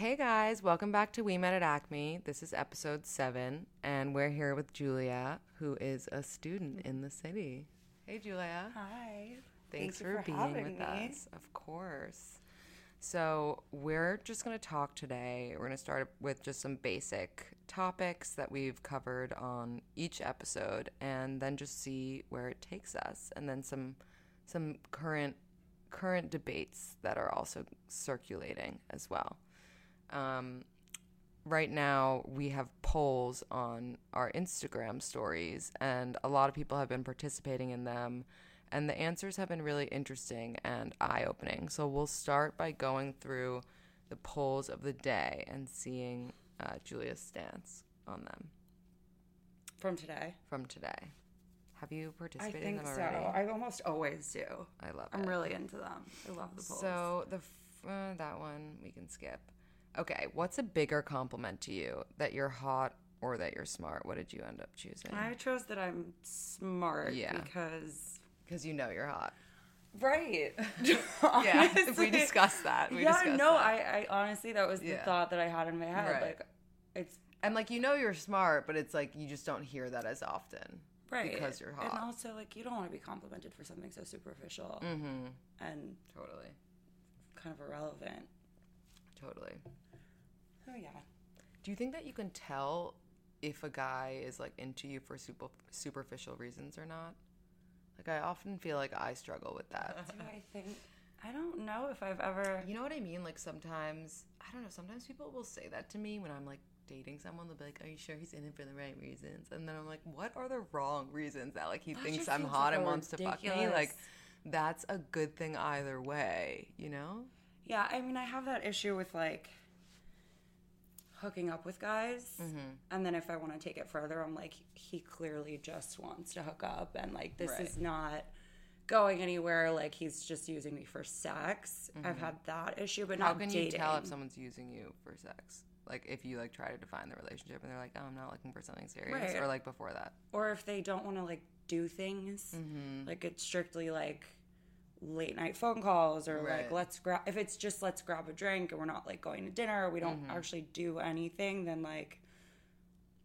Hey guys, welcome back to We Met at Acme. This is episode seven, and we're here with Julia, who is a student in the city. Hey Julia. Hi. Thanks, Thank you for, for being with me. us. Of course. So, we're just going to talk today. We're going to start with just some basic topics that we've covered on each episode and then just see where it takes us and then some some current current debates that are also circulating as well. Um, right now we have polls on our Instagram stories, and a lot of people have been participating in them. And the answers have been really interesting and eye opening. So we'll start by going through the polls of the day and seeing uh, Julia's stance on them From today. from today. Have you I participated in think them so. already? I almost always do. I love I'm it. really into them. I love the polls. So the f- uh, that one we can skip. Okay, what's a bigger compliment to you? That you're hot or that you're smart? What did you end up choosing? I chose that I'm smart Yeah. because Because you know you're hot. right. Yeah, we discussed that. We yeah, discussed no, that. I, I honestly that was the thought that I had in my head. Right. Like it's and like you know you're smart, but it's like you just don't hear that as often. right Because you're hot. And also like you don't want to be complimented for something so superficial Mm-hmm. and Totally. kind of irrelevant. Totally. Oh yeah. Do you think that you can tell if a guy is like into you for super superficial reasons or not? Like I often feel like I struggle with that. Do I think I don't know if I've ever You know what I mean? Like sometimes I don't know. Sometimes people will say that to me when I'm like dating someone. They'll be like, "Are you sure he's in it for the right reasons?" And then I'm like, "What are the wrong reasons that like he That thinks I'm hot and wants to fuck me?" Like that's a good thing either way, you know? Yeah, I mean, I have that issue with like hooking up with guys. Mm-hmm. And then if I want to take it further, I'm like, he clearly just wants to hook up. And like, this Right. is not going anywhere. Like, he's just using me for sex. I've had that issue, but Mm-hmm. How can dating. you tell if someone's using you for sex? Like if you like try to define the relationship and they're like, "Oh, I'm not looking for something serious," Right. or like before that. or if they don't want to like do things, Mm-hmm. like it's strictly like late night phone calls or Right. like let's grab if it's just let's grab a drink and we're not like going to dinner or we don't Mm-hmm. actually do anything then like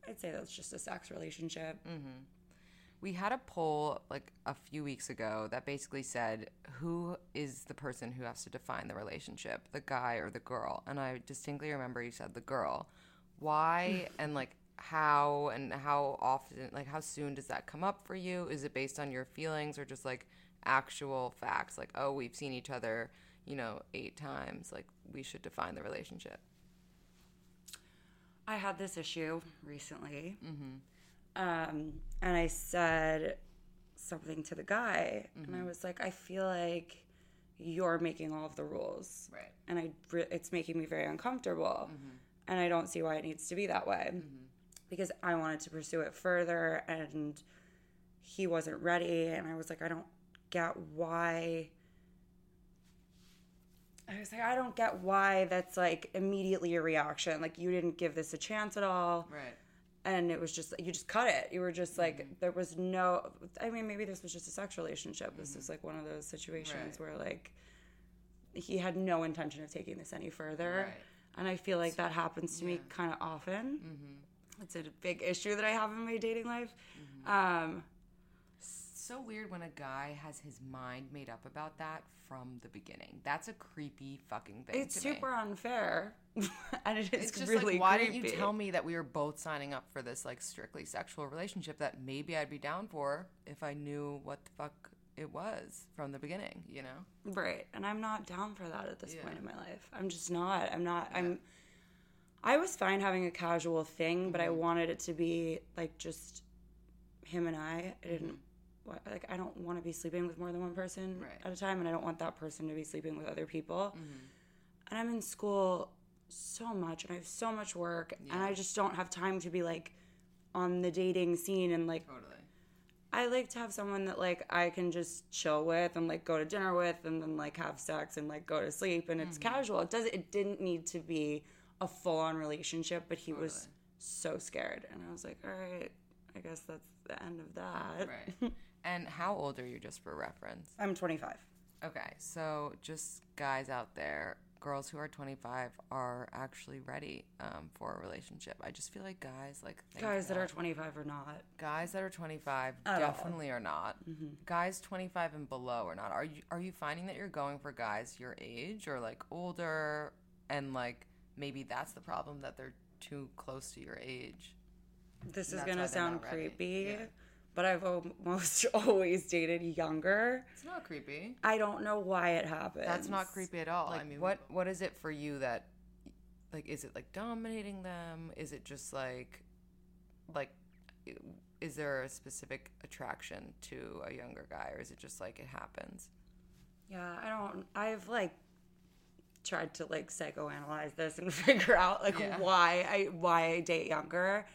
i'd say that's just a sex relationship Mm. We had a poll like a few weeks ago that basically said who is the person who has to define the relationship, the guy or the girl? And I distinctly remember you said the girl. Why and like how and how often like how soon does that come up for you? Is it based on your feelings or just like actual facts like oh, we've seen each other, you know, 8 times, like we should define the relationship. i had this issue recently Mm-hmm. um, and i said something to the guy and Mm-hmm. i was like i feel like you're making all of the rules Right. and I it's making me very uncomfortable, Mm-hmm. and I don't see why it needs to be that way because I wanted to pursue it further, and he wasn't ready, and I was like, I don't get why. I was like, I don't get why that's like immediately a reaction. Like you didn't give this a chance at all Right. and it was just you just cut it you were just mm-hmm. like there was no i mean maybe this was just a sex relationship this mm-hmm. is like one of those situations Right. where like he had no intention of taking this any further Right. and i feel like that happens to me kind of often mm-hmm. it's a big issue that i have in my dating life um so weird when a guy has his mind made up about that from the beginning. That's a creepy fucking thing. It's to me. super unfair, and it is It's just really like, why creepy. didn't you tell me that we were both signing up for this like strictly sexual relationship that maybe I'd be down for if I knew what the fuck it was from the beginning, you know? Right. And I'm not down for that at this Yeah. point in my life. I'm just not. I'm not. I'm. I was fine having a casual thing, but I Mm-hmm. wanted it to be like just him and I. I didn't. Like I don't want to be sleeping with more than one person Mm-hmm. Right. at a time, and I don't want that person to be sleeping with other people. Mm-hmm. And I'm in school so much, and I have so much work, and I just don't have time to be like on the dating scene and like Totally. I like to have someone that like I can just chill with and like go to dinner with and then like have sex and like go to sleep and it's casual. It does it didn't need to be a full on relationship, but he was so scared and I was like, All right, I guess that's the end of that. Right. and how old are you, just for reference? I'm twenty five. Okay, so just guys out there, girls who are 25 are actually ready um, for a relationship. I just feel like guys like Guys that are twenty five are not. guys that are 25 At all. definitely are not. Guys 25 and below are not. Are you are you finding that you're going for guys your age or like older and like maybe that's the problem that they're too close to your age? This is gonna sound creepy, Yeah. But I've almost always dated younger. It's not creepy. I don't know why it happens. That's not creepy at all. Like, I mean, what what is it for you that like is it like dominating them? Is it just like like is there a specific attraction to a younger guy or is it just like it happens? Yeah, I don't. I've like tried to like psychoanalyze this and figure out like Yeah. why I why I date younger,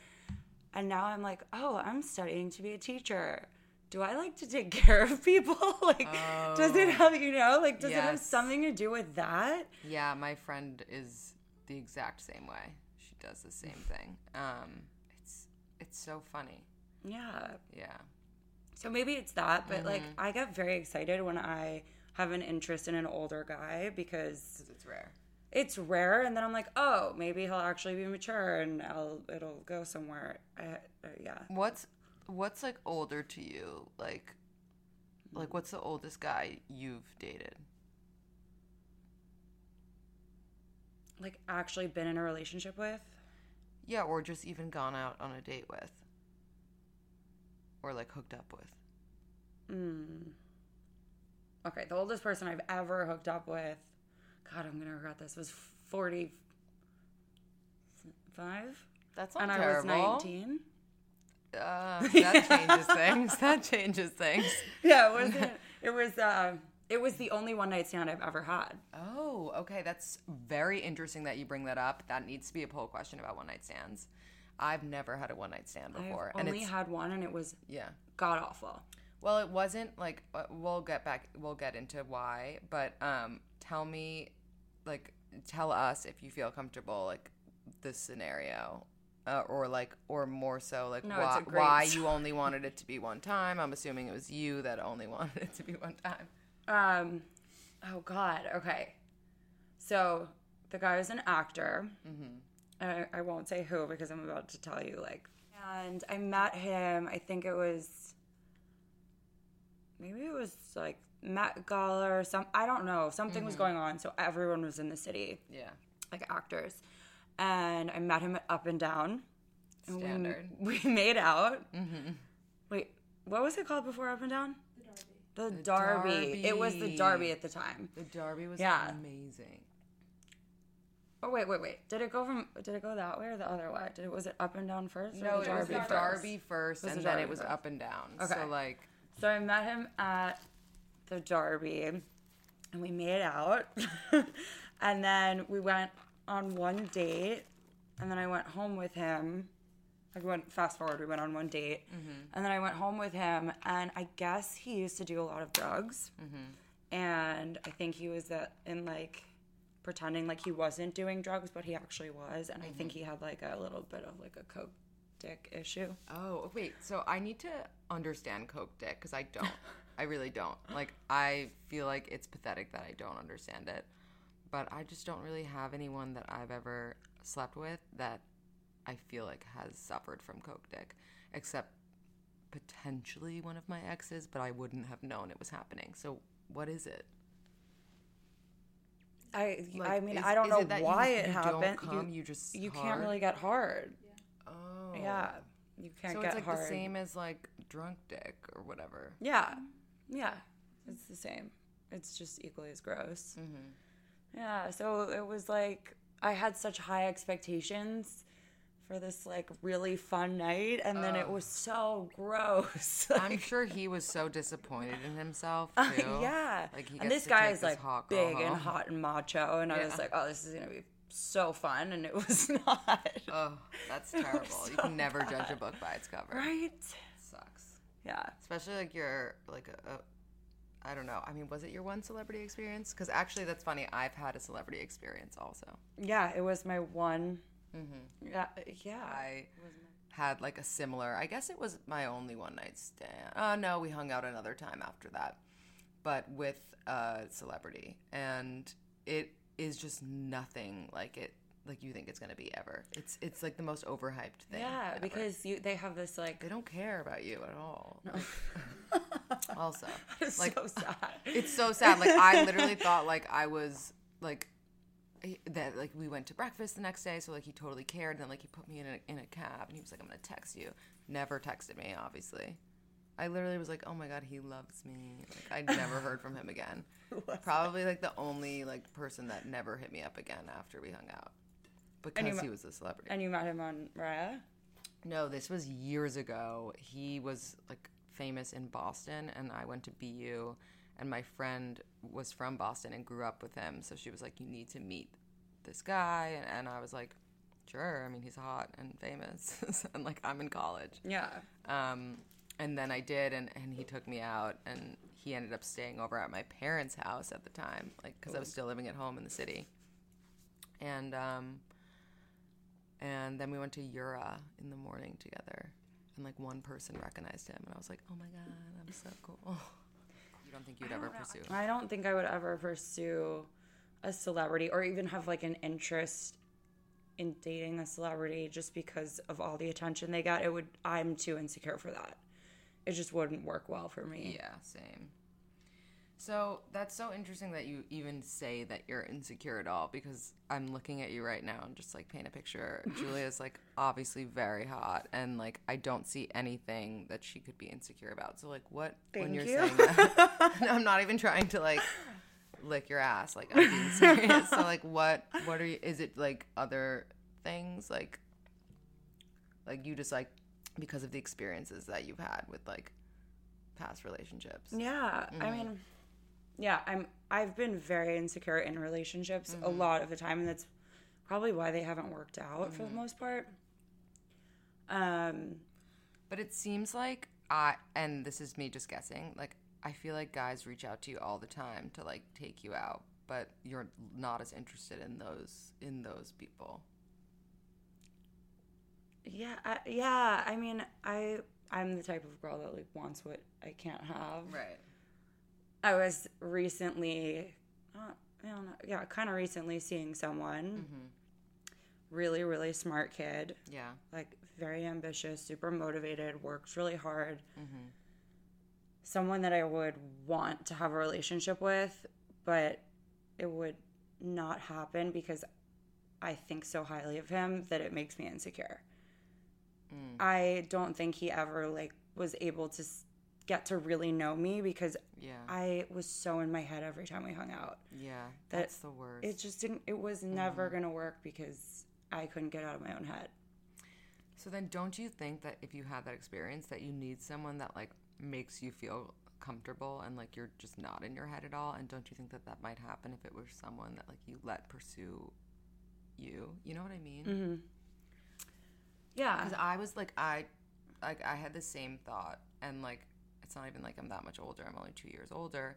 and now I'm like, oh, I'm studying to be a teacher. Do I like to take care of people? like, does it have you know like does it have Oh. Something to do with that? Yeah, my friend is the exact same way. She does the same thing. Um it's it's so funny. Yeah. Yeah. So maybe it's that, but like Mm-hmm. I get very excited when I have an interest in an older guy because it's rare. It's rare and then i'm like oh maybe he'll actually be mature and I'll, it'll go somewhere I, uh, yeah What's what's like older to you? Like like what's the oldest guy you've dated? like actually been in a relationship with Yeah, or just even gone out on a date with. Or like hooked up with. mm. okay the oldest person i've ever hooked up with god i'm gonna regret this was 45 That's not and i was 19 Uh, that changes things. That changes things. yeah it was it was uh it was the only one night stand i've ever had Oh, okay. That's very interesting that you bring that up. That needs to be a poll question about one night stands. I've never had a one night stand before, i've and only had one and it was yeah. god awful Well, it wasn't like uh, we'll get back. We'll get into why, but um, tell me, like, tell us if you feel comfortable, like, this scenario, uh, or like, or more so, like, No, why, it's a great why you only wanted it to be one time. I'm assuming it was you that only wanted it to be one time. Um, oh God. Okay. So the guy was an actor. I, I won't say who because I'm about to tell you. Like, and I met him. I think it was maybe it was like Met Gala or some. I don't know. Something was mm-hmm. going on, so everyone was in the city, Yeah, like actors. And I met him at Up and Down. and we- standard. We, made out. Mm-hmm. Wait, what was it called before Up and Down? The Darby. The Darby. It was the Darby. Darby at the time. The Darby was Yeah. amazing. Oh wait, wait, wait. Did it go from? Did it go that way or the other way? Did it? Was it up and down first? or No, the it was Darby the first? Darby first, Was the and then it was first. up and down. Okay. So like, So I met him at the Darby, and we made out, and then we went on one date, and then I went home with him. I went fast forward. We went on one date, mm-hmm. and then I went home with him, and I guess he used to do a lot of drugs, mm-hmm. and I think he was uh, in like pretending like he wasn't doing drugs, but he actually was, and I mm-hmm. think he had like a little bit of like a coke dick issue. Oh, wait. So I need to understand Coke Dick because I don't. I really don't. Like, I feel like it's pathetic that I don't understand it. But I just don't really have anyone that I've ever slept with that I feel like has suffered from Coke Dick, except potentially one of my exes, but I wouldn't have known it was happening. So what is it? I Like, I mean is- I don't know it that you- why it you happened. come, you just you can't really get hard. Oh. Yeah, you can't So get it's like hard. the same as like drunk dick or whatever. Yeah, yeah, it's the same. It's just equally as gross. Mm-hmm. Yeah, so it was like I had such high expectations for this like really fun night, and then it was so gross. I'm sure he was so disappointed in himself too. yeah, Like he and this guy is this like big and hot and macho, and I was like, oh, this is gonna be so fun, and it was not. Oh, that's terrible. you can never judge a book by its cover. right? Yeah. Especially like your like a, a I don't know. I mean, was it your one celebrity experience? Because actually, that's funny. I've had a celebrity experience also. Yeah, it was my one. Mm-hmm. Yeah, uh, yeah. I had like a similar. I guess it was my only one night stand. Oh no, we hung out another time after that, but with a celebrity, and it is just nothing like it. Like you think it's gonna be ever. It's it's like the most overhyped thing. yeah, ever. because you they have this like they don't care about you at all. also, it's like so sad. it's so sad. Like I literally thought like I was like that like we went to breakfast the next day, so like he totally cared. And then like he put me in a in a cab and he was like, I'm gonna text you. Never texted me, obviously. I literally was like, oh my god, he loves me. Like I never heard from him again. Probably like the only like person that never hit me up again after we hung out. Because he was a celebrity. And you met him on Raya? No, this was years ago. He was like famous in Boston, and I went to BU, and my friend was from Boston and grew up with him. So she was like, "You need to meet this guy," and, and I was like, "Sure." I mean, he's hot and famous, and like I'm in college. Yeah. Um, and then I did, and, and he took me out, and he ended up staying over at my parents' house at the time, like because I was still living at home in the city. And um, and then we went to Ura in the morning together, and like one person recognized him, and I was like, oh my god, I'm so cool. You don't think you'd ever pursue? I don't think I would ever pursue a celebrity or even have like an interest in dating a celebrity just because of all the attention they got. It would I'm too insecure for that. It just wouldn't work well for me. Yeah, same. So that's so interesting that you even say that you're insecure at all because I'm looking at you right now and just like paint a picture. Julia's like obviously very hot and like I don't see anything that she could be insecure about. So like what when you're you. saying that I'm not even trying to like lick your ass like I'm being serious. so like what what are you is it like other things like like you just like because of the experiences that you've had with like past relationships. Yeah, I Mm-hmm. mean, yeah, I'm. I've been very insecure in relationships a Mm-hmm. lot of the time, and that's probably why they haven't worked out Mm-hmm. for the most part. Um, But it seems like I and this is me just guessing, like I feel like guys reach out to you all the time to like take you out, but you're not as interested in those in those people. yeah, I, yeah. I mean, I I'm the type of girl that like wants what I can't have. Right. I was recently, uh, I don't know, yeah, kind of recently seeing someone, really, really smart kid, Yeah. like very ambitious, super motivated, works really hard. Someone that I would want to have a relationship with, but it would not happen because I think so highly of him that it makes me insecure. I don't think he ever like was able to s- get to really know me because Yeah. I was so in my head every time we hung out. yeah. that That's the worst. It just didn't. It was never mm-hmm. gonna work because I couldn't get out of my own head. so then don't you think that if you had that experience that you need someone that like makes you feel comfortable and like you're just not in your head at all and don't you think that that might happen if it was someone that like you let pursue you you know what i mean mm-hmm. Yeah. because I was like I like I had the same thought and like it's not even like I'm that much older I'm only two years older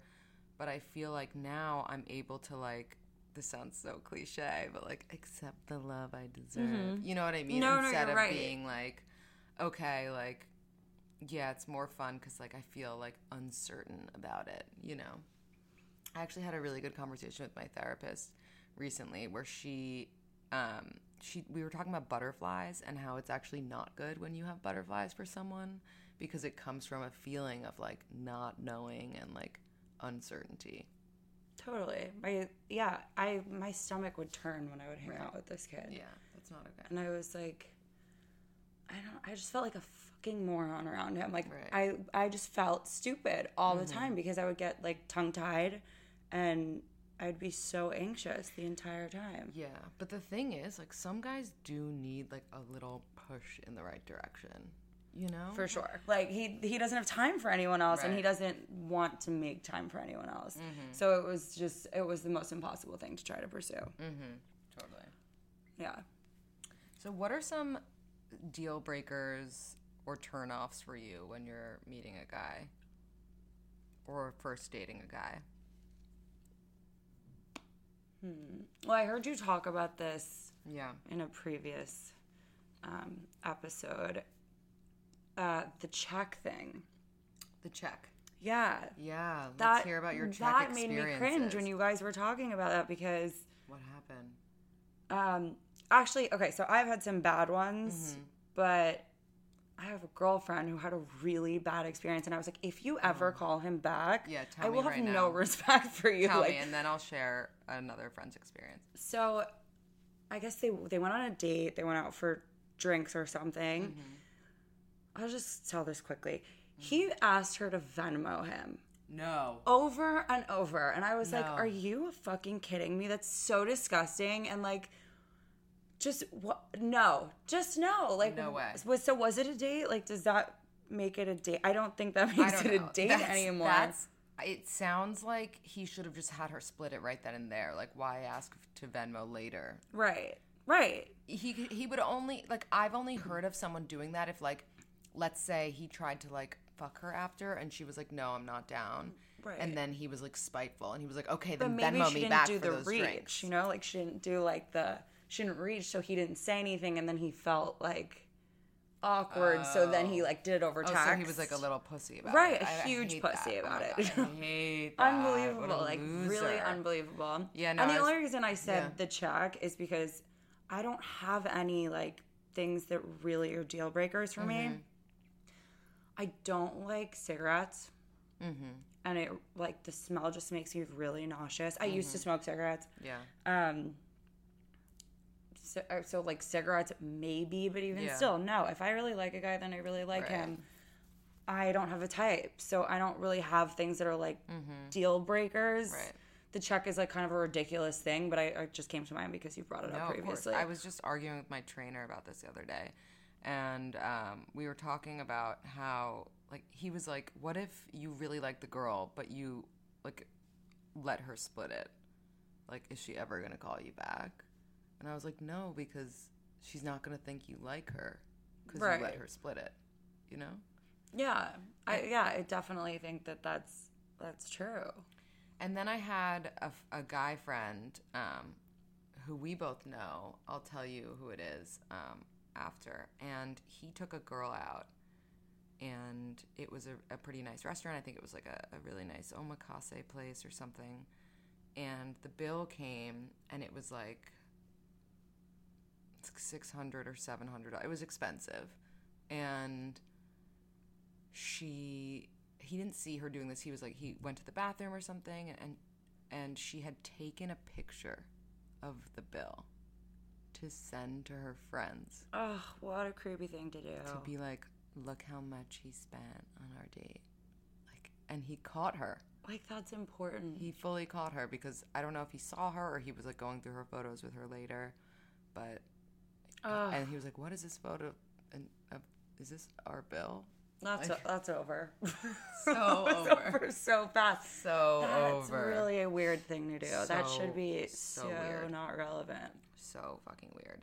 but I feel like now I'm able to like this sounds so cliche but like accept the love I deserve. You know what I mean? No, no, instead you're of right. being like okay like yeah it's more fun because like I feel like uncertain about it you know? I actually had a really good conversation with my therapist recently where she um she we were talking about butterflies and how it's actually not good when you have butterflies for someone because it comes from a feeling of like not knowing and like uncertainty. Totally. My yeah, I my stomach would turn when I would hang out with this kid. Yeah, that's not okay. And I was like I don't I just felt like a fucking moron around him. Like Right. Mm-hmm. I I just felt stupid all the time because I would get like tongue tied and I'd be so anxious the entire time. Yeah, but the thing is, like, some guys do need like a little push in the right direction. You know, For sure. Like he he doesn't have time for anyone else and he doesn't want to make time for anyone else. So it was just it was the most impossible thing to try to pursue. totally. Yeah. So, what are some deal breakers or turnoffs for you when you're meeting a guy or first dating a guy? hmm. Well, I heard you talk about this Yeah. in a previous um, episode. Uh, the check thing. The check. Yeah. Yeah. Let's That, hear about your check that made me cringe when you guys were talking about that because What happened? um, actually, okay, so I've had some bad ones, Mm-hmm. but I have a girlfriend who had a really bad experience, and I was like, if you ever call him back. Yeah, tell I me will have right no now. respect for you. Tell like, me, and then I'll share another friend's experience. So, I guess they they went on a date. They went out for drinks or something. Mm-hmm. I'll just tell this quickly. He asked her to Venmo him No. over and over, and I was like, "Are you fucking kidding me? That's so disgusting." And like, just what? No, just no. Like, No way. Was so was it a date? Like, does that make it a date? I don't think that makes it know. a date That's- anymore. That's, it sounds like he should have just had her split it right then and there. Like, why ask to Venmo later? right, right. he he would only like I've only heard of someone doing that if like let's say he tried to like fuck her after and she was like no I'm not down Right. and then he was like spiteful and he was like okay But then maybe Venmo she me didn't back do for the those reach, drinks you know, like she didn't do like the she didn't reach, so he didn't say anything, and then he felt like awkward. so then he like did it over oh so he was like a little pussy about it. Right, it a I- I huge pussy that. about Oh it. God, I hate that. A unbelievable, like really unbelievable. Yeah, no, and the was- only reason I said yeah. the check is because I don't have any like things that really are deal breakers for Mm-hmm. me. I don't like cigarettes. Mm-hmm. And it like the smell just makes me really nauseous. I Mm-hmm. used to smoke cigarettes. yeah Um, so, uh, so like cigarettes, maybe, but even Yeah. still, no. If I really like a guy, then I really like Right. him. I don't have a type, so I don't really have things that are like deal breakers. Mm-hmm. Right. The check is like kind of a ridiculous thing, but I, I just came to mind because you brought it No, up previously. I was just arguing with my trainer about this the other day, and um, we were talking about how like he was like, "What if you really like the girl, but you like let her split it? Like, is she ever gonna call you back?" And I was like, "No, because she's not gonna think you like her because you let her split it." You know. yeah, I yeah, I definitely think that that's that's true. And then I had a, a guy friend um, who we both know. I'll tell you who it is um, after. And he took a girl out, and it was a, a pretty nice restaurant. I think it was like a, a really nice omakase place or something. And the bill came, and it was like six hundred or seven hundred. It was expensive, and she he didn't see her doing this. He was like he went to the bathroom or something and and she had taken a picture of the bill to send to her friends Oh, what a creepy thing to do. to be like look how much he spent on our date. Like and he caught her. like that's important. He fully caught her because I don't know if he saw her or he was like going through her photos with her later, but Ugh. and he was like, "What is this photo? And uh, is this our bill?" That's that's over. So over. over so fast. So That's over. really a weird thing to do. that should be so so, weird. not relevant. So fucking weird.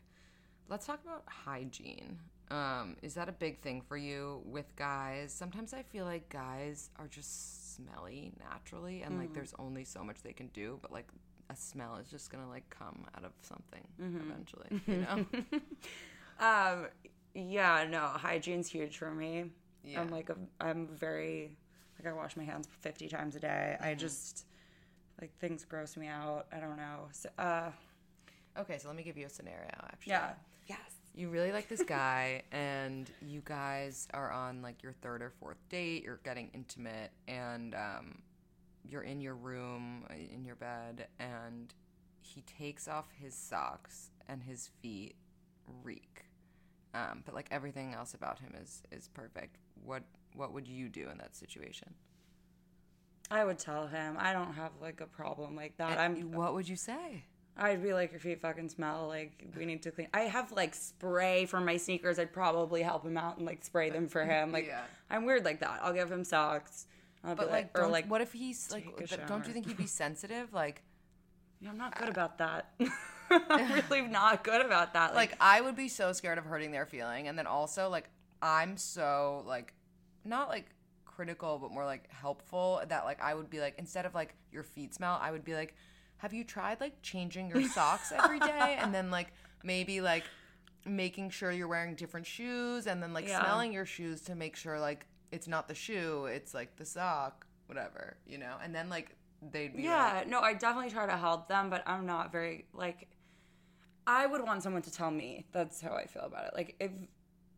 Let's talk about hygiene. Um, is that a big thing for you with guys? Sometimes I feel like guys are just smelly naturally, and like there's only so much they can do, but like a smell is just gonna like come out of something eventually, you know? Um, yeah, no, hygiene's huge for me. Yeah. I'm like, a, I'm very, like, I wash my hands 50 times a day. I just, like, things gross me out. I don't know. So, uh, okay, so let me give you a scenario. Actually, yeah. Yes. you really like this guy and you guys are on like your third or fourth date you're getting intimate and um, you're in your room uh, in your bed and he takes off his socks and his feet reek um, but like everything else about him is is perfect what what would you do in that situation I would tell him I don't have like a problem like that. And I'm what would you say I'd be like, your feet fucking smell. Like, we need to clean. I have like spray for my sneakers. I'd probably help him out and like spray them for him. Like, Yeah. I'm weird like that. I'll give him socks. I'll but be like, or like, what if he's like don't you think he'd be sensitive like Yeah, I'm not good about that. I'm really not good about that. like I would be so scared of hurting their feeling, and then also like I'm so like not like critical, but more like helpful that like I would be like instead of like your feet smell, I would be like, have you tried like changing your socks every day, and then like maybe like making sure you're wearing different shoes, and then like Yeah. smelling your shoes to make sure like it's not the shoe, it's like the sock, whatever, you know, and then like they'd be yeah, like, no, I definitely try to help them, but I'm not very like. I would want someone to tell me. That's how I feel about it. Like if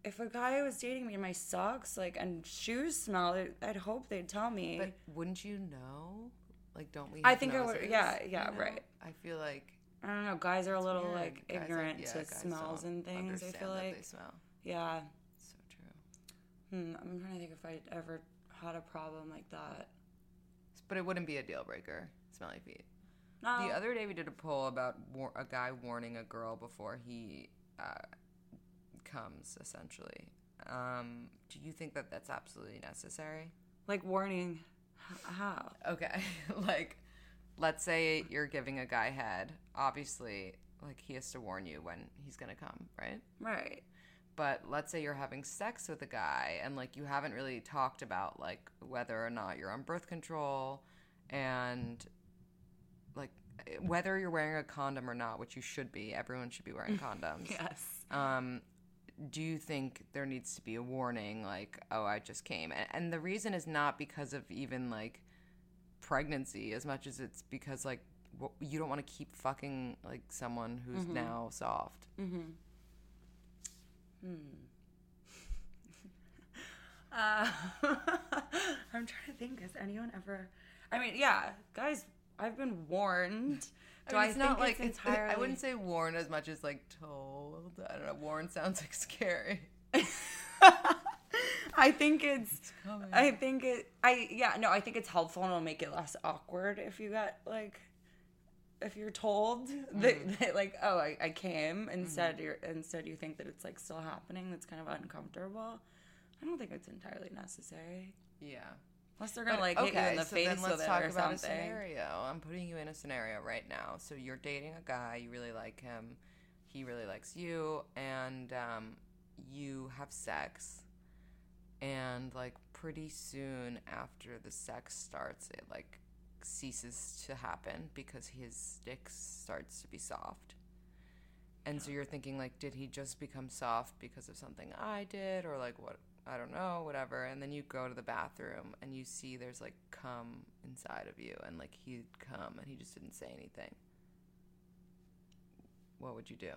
if a guy was dating me and my socks like and shoes smell, I'd hope they'd tell me. But wouldn't you know? Like, don't we? I think I would- yeah, yeah, you know? right. I feel like I don't know. Guys are a little weird. like Guys, ignorant yeah, to smells and things. I feel like, they smell. yeah. So true. Hmm, I'm trying to think if I ever had a problem like that. But it wouldn't be a deal breaker. Smelly feet. No, The other day we did a poll about war- a guy warning a girl before he uh, comes. Essentially, um, do you think that that's absolutely necessary? like warning. How? Okay, like let's say you're giving a guy head. Obviously, like he has to warn you when he's gonna come, right? Right. but let's say you're having sex with a guy and like you haven't really talked about like whether or not you're on birth control and like whether you're wearing a condom or not which you should be everyone should be wearing condoms Yes. um do you think there needs to be a warning like oh i just came and, and the reason is not because of even like pregnancy as much as it's because like you don't want to keep fucking like someone who's mm-hmm. now soft mm-hmm. hmm. Uh, I'm trying to think. Has anyone ever? I mean, yeah, guys. I've been warned. Do I I, mean, it's think not like it's it's, entirely? I wouldn't say worn as much as like told. I don't know. Worn sounds like scary. I think it's. I think it. I yeah. No, I think it's helpful and it'll make it less awkward if you got like. If you're told that, mm-hmm. that like oh I, I came mm-hmm. instead you're instead you think that it's like still happening that's kind of uncomfortable. I don't think it's entirely necessary Yeah. Unless they're gonna like hit you in the so face then let's with it talk or about a scenario. I'm putting you in a scenario right now. So you're dating a guy, you really like him, he really likes you, and um, you have sex, and like pretty soon after the sex starts, it like ceases to happen because his dick starts to be soft. And so you're thinking like, did he just become soft because of something I did, or like what? I don't know, whatever. And then you go to the bathroom and you see there's like cum inside of you, and like he'd come and he just didn't say anything. What would you do?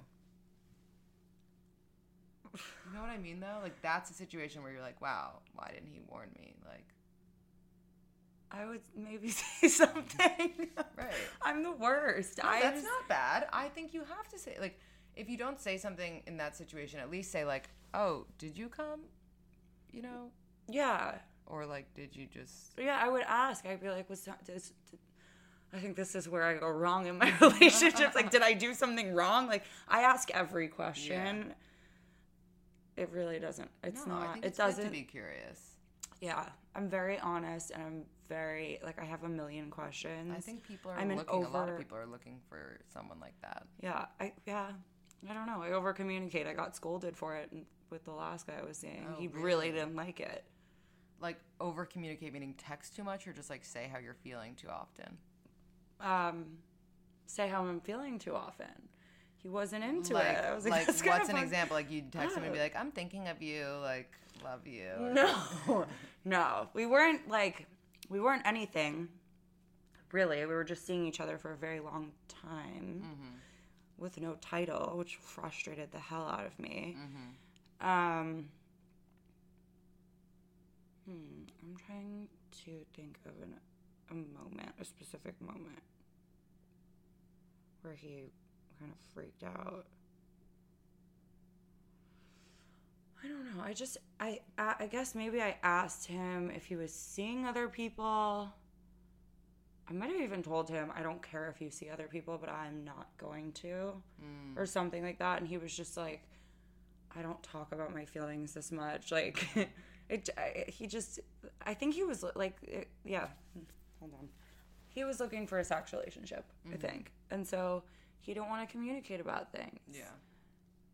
You know what I mean, though. Like that's a situation where you're like, "Wow, why didn't he warn me?" Like, I would maybe say something. Right. I'm the worst. I that's just- not bad. I think you have to say like, if you don't say something in that situation, at least say like, "Oh, did you come?" You know, Yeah. or like, "Did you just?" Yeah, I would ask. I'd be like, "Was that?" This, I think this is where I go wrong in my relationships. like, did I do something wrong? Like, I ask every question. It really doesn't. It's No, not. It it's good doesn't. to be curious. yeah, I'm very honest, and I'm very like I have a million questions. I think people are I'm looking. A lot of people are looking for someone like that. Yeah, I yeah. I don't know. I over communicate. I got scolded for it with the last guy I was seeing. Oh, he really really? didn't like it. Like over communicate, meaning text too much, or just like say how you're feeling too often. Um, say how I'm feeling too often. He wasn't into like, it. I was like, like what's an fun." example? Like you'd text him and be like, "I'm thinking of you, like love you." No, no, we weren't like we weren't anything. Really, we were just seeing each other for a very long time. with no title, which frustrated the hell out of me. Um, hmm, I'm trying to think of an, a moment, a specific moment where he kind of freaked out. I don't know. I just I I I guess maybe I asked him if he was seeing other people. I might have even told him I don't care if you see other people, but I'm not going to, or something like that. And he was just like, I don't talk about my feelings this much. Like, it. I, he just. I think he was like, it, yeah. Hold on. He was looking for a sex relationship, I mm-hmm. think, and so he didn't want to communicate about things Yeah.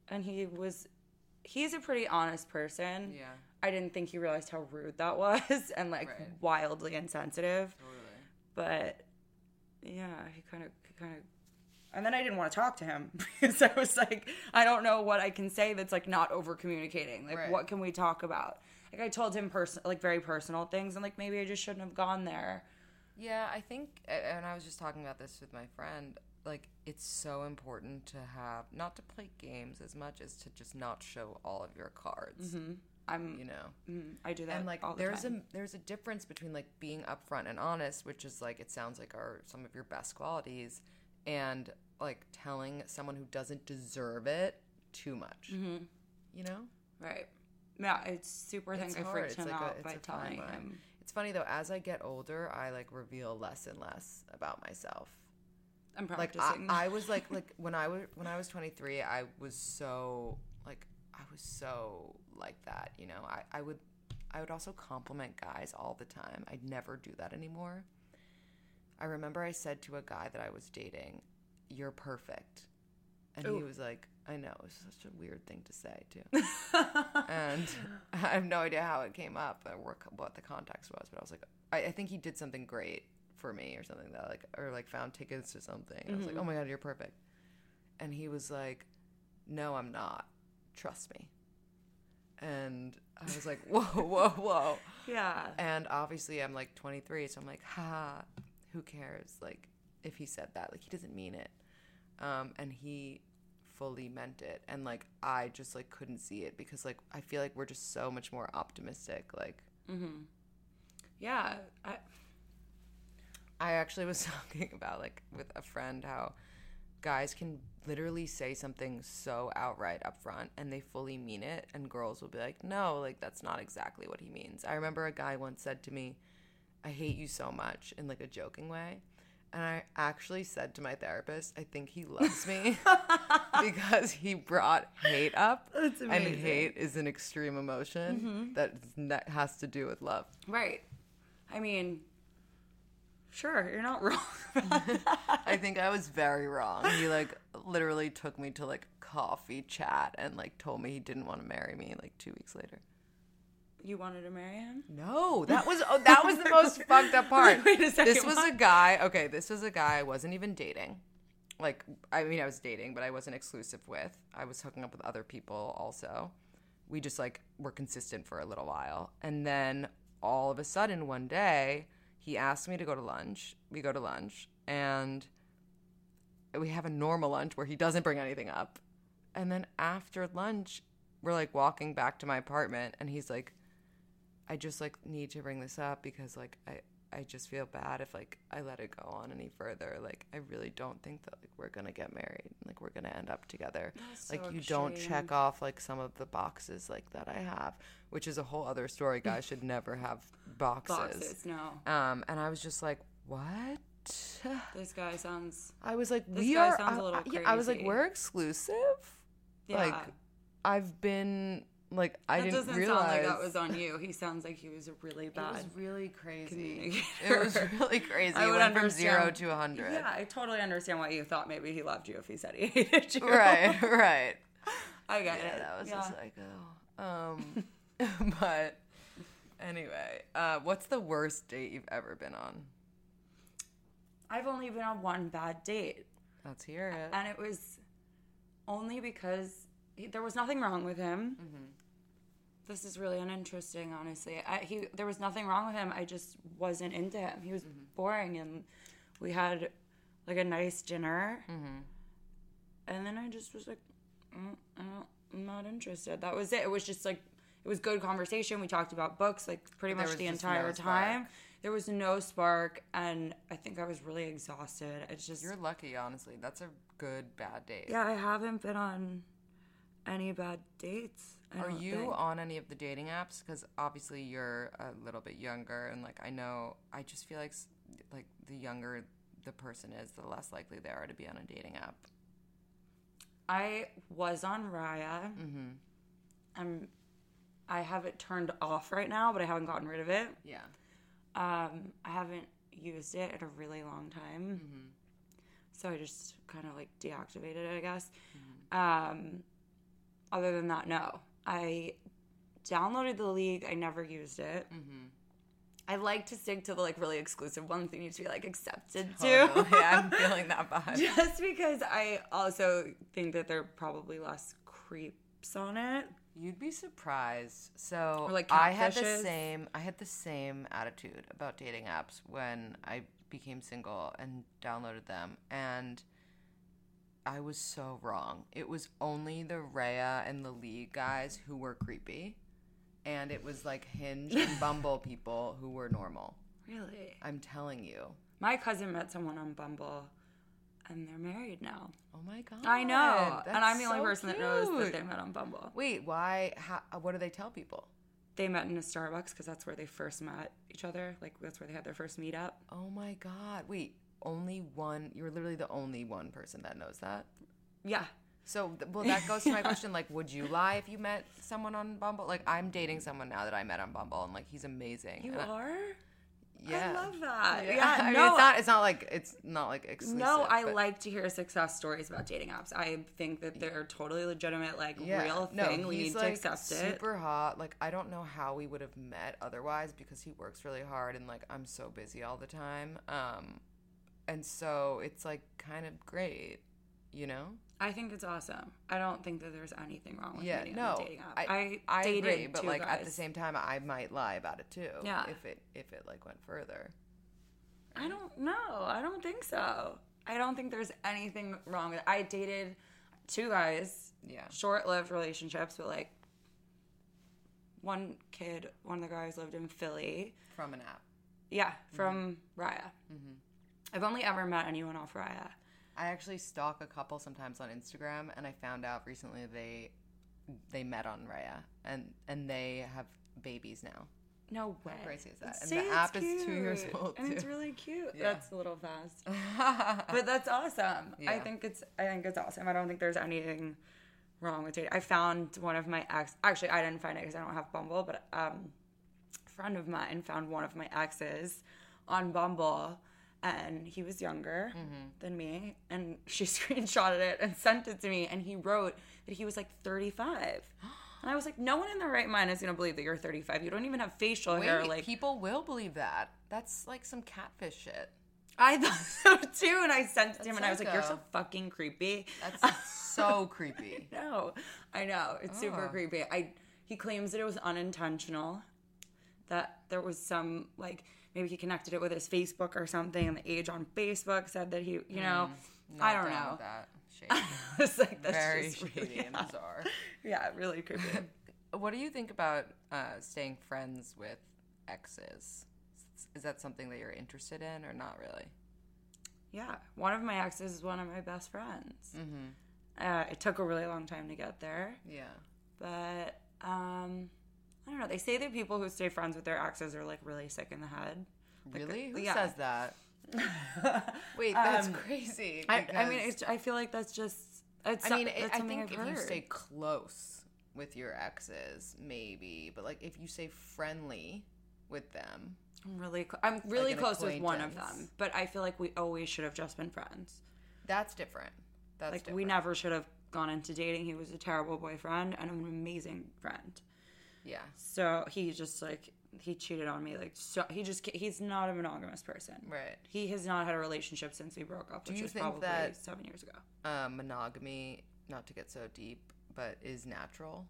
and he was he's a pretty honest person Yeah. i didn't think he realized how rude that was and like Right. wildly insensitive Totally. but yeah he kind of he kind of and then i didn't want to talk to him because i was like i don't know what i can say that's like not over communicating like Right. what can we talk about like i told him person like very personal things and like maybe i just shouldn't have gone there Yeah, I think, and I was just talking about this with my friend. Like, it's so important to have not to play games as much as to just not show all of your cards. i'm You know, mm, i do that and like all the there's time. a there's a difference between like being upfront and honest, which is like it sounds like are some of your best qualities, and like telling someone who doesn't deserve it too much. Mm-hmm. You know. right yeah it's super i think i freaked him like a- out it's by a telling line. him It's funny though. As I get older, I like reveal less and less about myself. i'm Like I, practicing I was like like when I was when I was 23, I was so like I was so like that. You know, I I would I would also compliment guys all the time. I'd never do that anymore. I remember I said to a guy that I was dating, "You're perfect," and he was like, "I know." It's such a weird thing to say too. and I have no idea how it came up or what the context was, but I was like, I, I think he did something great for me or something that like, or like found tickets to something. I was like, mm-hmm. oh my God, you're perfect. And he was like, no, I'm not. Trust me. And I was like, whoa, whoa, whoa. yeah And obviously, I'm like 23, so I'm like, ha, who cares? Like, if he said that, like, he doesn't mean it. Um, and he fully meant it. And like, I just like couldn't see it because like, I feel like we're just so much more optimistic. Like, mm-hmm. yeah I, I actually was talking about like with a friend how guys can literally say something so outright up front and they fully mean it and girls will be like no like that's not exactly what he means i remember a guy once said to me i hate you so much in like a joking way. And i actually said to my therapist i think he loves me because he brought hate up. And hate is an extreme emotion mm-hmm. that that has to do with love. Right. I mean sure you're not wrong I think I was very wrong. He like literally took me to like coffee chat and like told me he didn't want to marry me like 2 weeks later. You wanted to marry him No, that was oh, that was the most fucked up part. Wait a second, This was a guy. Okay, this was a guy I wasn't even dating. Like I mean I was dating, but I wasn't exclusive with. I was hooking up with other people also. We just like were consistent for a little while. And then all of a sudden one day, he asked me to go to lunch. We go to lunch and we have a normal lunch where he doesn't bring anything up. And then after lunch, we're like walking back to my apartment and he's like I just like need to bring this up because like I I just feel bad if like I let it go on any further. Like I really don't think that like we're gonna get married. Like we're gonna end up together. That's like so you don't check off like some of the boxes like that I have, which is a whole other story. Guys should never have boxes. boxes no Um, and I was just like, what? this guy sounds I was like, This we guy are. sounds a I- little I- yeah, I was like, we're exclusive. yeah Like, I've been like, I that didn't doesn't realize sound like that was on you he sounds like he was a really bad. It was really crazy. It was really crazy. I It would went from zero to a hundred. yeah i totally understand why you thought maybe he loved you if he said he hated you Right, right. i get Yeah, it that was yeah. just like, oh. Um, but anyway, uh, what's the worst date you've ever been on? i've only been on one bad date Let's hear it. and it was only because he, there was nothing wrong with him. This is really uninteresting, honestly. I, he there was nothing wrong with him. I just wasn't into him. He was boring, and we had like a nice dinner, and then I just was like, mm, I'm not interested. That was it. It was just like it was good conversation. We talked about books like pretty much the just no entire time. There was no spark, and I think I was really exhausted. It's just You're lucky, honestly. That's a good bad date. yeah, I haven't been on any bad dates. Are you think. on any of the dating apps? Because obviously you're a little bit younger, and like I know, I just feel like like the younger the person is, the less likely they are to be on a dating app. I was on Raya. Mm-hmm. I'm. I have it turned off right now, but I haven't gotten rid of it. Yeah. Um, I haven't used it in a really long time. Mm-hmm. So I just kind of like deactivated it, I guess. Mm-hmm. Um, other than that, no. I downloaded the league. I never used it. Mm-hmm. I like to stick to the like really exclusive ones that you need to be like accepted yeah, to. I'm feeling that vibe. Just because I also think that there are probably less creeps on it. You'd be surprised. So Or, like, I had the same I had the same attitude about dating apps when I became single and downloaded them and I was so wrong. It was only the Raya and the League guys who were creepy. And it was like Hinge and Bumble people who were normal. Really? I'm telling you. My cousin met someone on Bumble and they're married now. Oh my god. I know. And I'm the only so person that knows that they met on Bumble. Wait, why how, what do they tell people? They met in a Starbucks because that's where they first met each other. Like, that's where they had their first meetup. Oh my god. Wait, only one you're literally the only one person that knows that? Yeah. So, well, that goes to my question. Like, would you lie if you met someone on Bumble? Like, I'm dating someone now that I met on Bumble, and like, he's amazing. You And I- are? yeah, I love that. Yeah, Yeah, I mean, no, it's not. It's not like it's not like exclusive. no, I but- like to hear success stories about dating apps. I think that they're totally legitimate, like Yeah, real no, thing. we need like, to accept it. Super hot. Like, I don't know how we would have met otherwise because he works really hard, and like, I'm so busy all the time. Um, and so it's like kind of great, you know. I think it's awesome. I don't think that there's anything wrong with yeah, meeting no, on dating app. I, I, I dated agree, but like at the same time, I might lie about it too. Yeah. if it if it like went further. I don't know. I don't think so. I don't think there's anything wrong with it. I dated two guys, Yeah. short-lived relationships, but like one kid, one of the guys lived in Philly. From an app. Yeah, from mm-hmm. Raya. Mm-hmm. I've only ever met anyone off Raya. I actually stalk a couple sometimes on Instagram, and I found out recently they they met on Raya, and and they have babies now. No way. How crazy is that? And See, the it's app is two years cute. old, and it's really cute. Yeah. That's a little fast, but that's awesome. I think it's I think it's awesome. I don't think there's anything wrong with dating. I found one of my ex. Actually, I didn't find it because I don't have Bumble, but um, a friend of mine found one of my exes on Bumble. And he was younger Mm-hmm. than me, and she screenshotted it and sent it to me. And he wrote that he was like 35, and I was like, "No one in their right mind is gonna believe that you're 35. You don't even have facial Wait, hair. Like people will believe that. That's like some catfish shit. I thought so too, and I sent it to him, That's and I was like, "You're so fucking creepy." That's so creepy. no, I know it's super Oh. creepy. I he claims that it was unintentional, that there was some like maybe he connected it with his Facebook or something, and the age on Facebook said that he, you know, I don't know. That shady. I like, that's Very just shady really, and yeah. bizarre. yeah, really creepy. What do you think about uh, staying friends with exes? Is that something that you're interested in, or not really? yeah, one of my exes is one of my best friends. Mm-hmm. Uh, it took a really long time to get there. Yeah. but um I don't know. They say that people who stay friends with their exes are like really sick in the head. Like, Really? Who yeah. says that? Wait, that's Um, crazy. I, I mean, it's, I feel like that's just. It's, I mean, it, I think I've if you stay close with your exes, maybe, but like if you stay friendly with them, I'm really, cl- I'm really an close with one of them, but I feel like we always should have just been friends. that's different. That's like different. we never should have gone into dating. He was a terrible boyfriend and an amazing friend. Yeah. So he just like he cheated on me. Like so, he just he's not a monogamous person. Right. He has not had a relationship since we broke up, Do which you was think probably that- seven years ago. Uh, monogamy, not to get so deep, but is natural.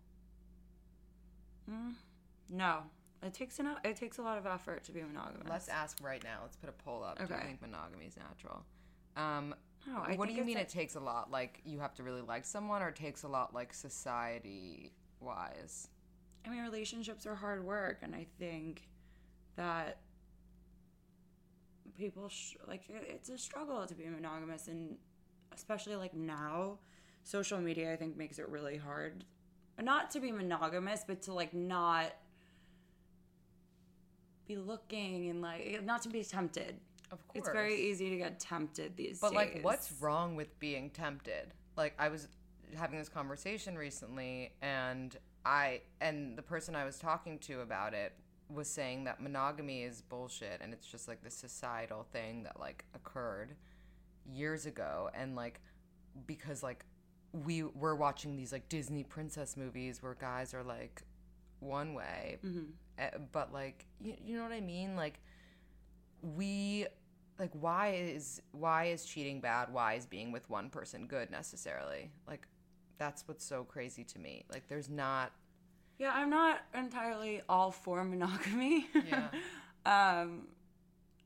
No, it takes an it takes a lot of effort to be monogamous. Let's ask right now. Let's put a poll up. okay. Do you think monogamy is natural? Um, No, I what do you mean a- it takes a lot? Like you have to really like someone, or it takes a lot like society wise? I mean, relationships are hard work, and I think that people sh- like it's a struggle to be monogamous, and especially like now, social media I think makes it really hard, not to be monogamous, but to like not be looking and like eh, not to be tempted. Of course, It's very easy to get tempted these But days. But like, what's wrong with being tempted? Like, I was having this conversation recently, and I and the person I was talking to about it was saying that monogamy is bullshit, and it's just like this societal thing that like occurred years ago, and like because like we were watching these like Disney princess movies where guys are like one way, eh, but like you, you know what I mean, like we like why is why is cheating bad? Why is being with one person good necessarily? Like that's what's so crazy to me like there's not Yeah, I'm not entirely all for monogamy. Yeah. um,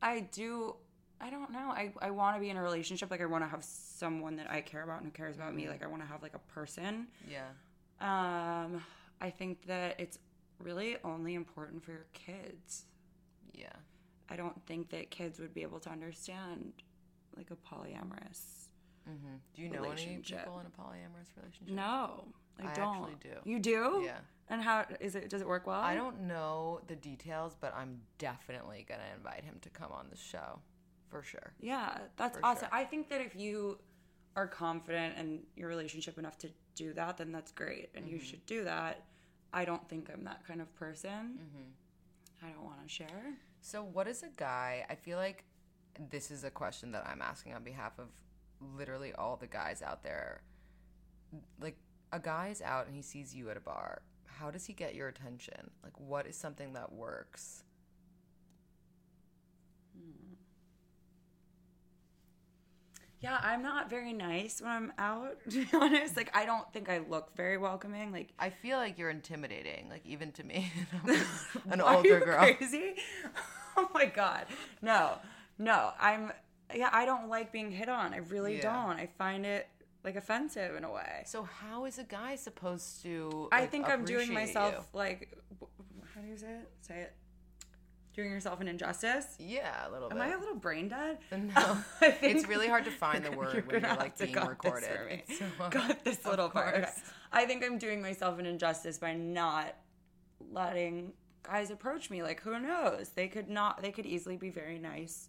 I do. I don't know. I, I want to be in a relationship. Like I want to have someone that I care about and who cares about me. Like I want to have like a person. yeah Um, I think that it's really only important for your kids. yeah I don't think that kids would be able to understand like a polyamorous. Hmm do you know any people in a polyamorous relationship No, I, I don't. actually do. You do? Yeah. And how is it? Does it work well? i don't know the details but i'm definitely gonna invite him to come on the show for sure Yeah, that's For awesome. sure. I think that if you are confident in your relationship enough to do that, then that's great, and Mm-hmm. you should do that. I don't think I'm that kind of person. Mm-hmm. I don't want to share. So, what is a guy? I feel like this is a question that I'm asking on behalf of literally all the guys out there. Like, a guy is out and he sees you at a bar. How does he get your attention? Like, what is something that works? Hmm. Yeah, I'm not very nice when I'm out. To be honest, like I don't think I look very welcoming. Like I feel like you're intimidating, like, even to me, an older girl. Crazy? Oh my god. No. No. I'm yeah, I don't like being hit on. I really Yeah. don't. I find it like offensive in a way. So, how is a guy supposed to? I think I'm doing myself like how do you say it? Say it. Doing yourself an injustice. Yeah, a little bit. Am I a little brain dead? No, I think it's really hard to find the you're word when you're like being cut this recorded. for me. So, Cut this little part. Okay. I think I'm doing myself an injustice by not letting guys approach me. Like, who knows? They could not. They could easily be very nice